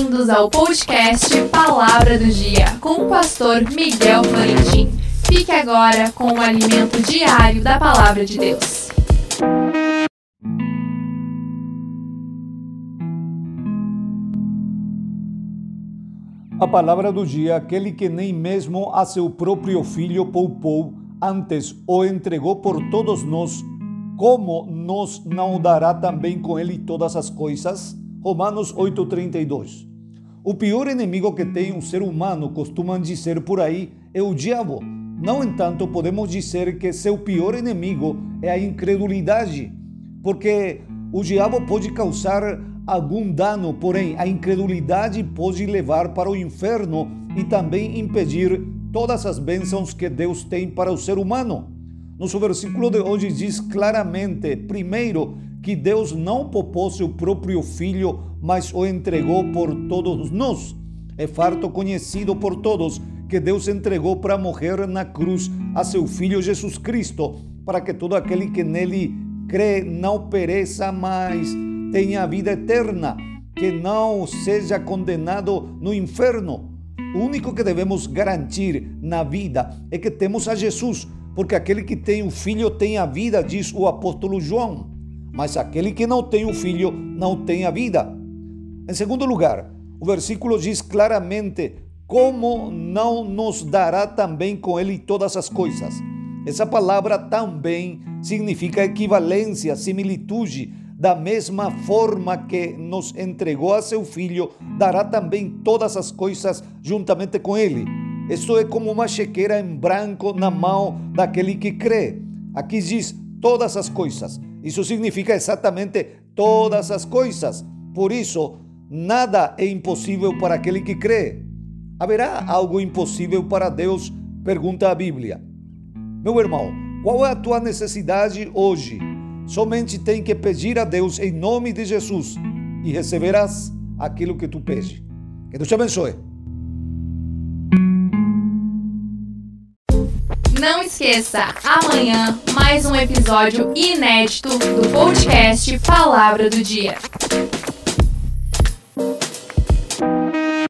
Bem-vindos ao podcast Palavra do Dia com o pastor Miguel Florentin. Fique agora com o alimento diário da Palavra de Deus. A palavra do dia, aquele que nem mesmo a seu próprio filho poupou, antes o entregou por todos nós, como nos não dará também com ele todas as coisas? Romanos 8:32. O pior inimigo que tem um ser humano, costumam dizer por aí, é o diabo. No entanto, podemos dizer que seu pior inimigo é a incredulidade, porque o diabo pode causar algum dano, porém a incredulidade pode levar para o inferno e também impedir todas as bênçãos que Deus tem para o ser humano. Nosso versículo de hoje diz claramente, primeiro, que Deus não poupou seu próprio filho, mas o entregou por todos nós. É farto conhecido por todos que Deus entregou para morrer na cruz a seu filho Jesus Cristo, para que todo aquele que nele crê não pereça, mas tenha vida eterna, que não seja condenado no inferno. O único que devemos garantir na vida é que temos a Jesus, porque aquele que tem o filho tem a vida, diz o apóstolo João mas aquele que não tem o filho não tem a vida. Em segundo lugar, o versículo diz claramente: como não nos dará também com ele todas as coisas? Essa palavra também significa equivalência, similitude. Da mesma forma que nos entregou a seu filho, dará também todas as coisas juntamente com ele. Isso é como uma chequeira em branco na mão daquele que crê. Aqui diz todas as coisas. Isso significa exatamente todas as coisas. Por isso, nada é impossível para aquele que crê. Haverá algo impossível para Deus? Pergunta a Bíblia. Meu irmão, qual é a tua necessidade hoje? Somente tem que pedir a Deus em nome de Jesus e receberás aquilo que tu pede. Que Deus te abençoe. Esqueça, amanhã mais um episódio inédito do podcast Palavra do Dia.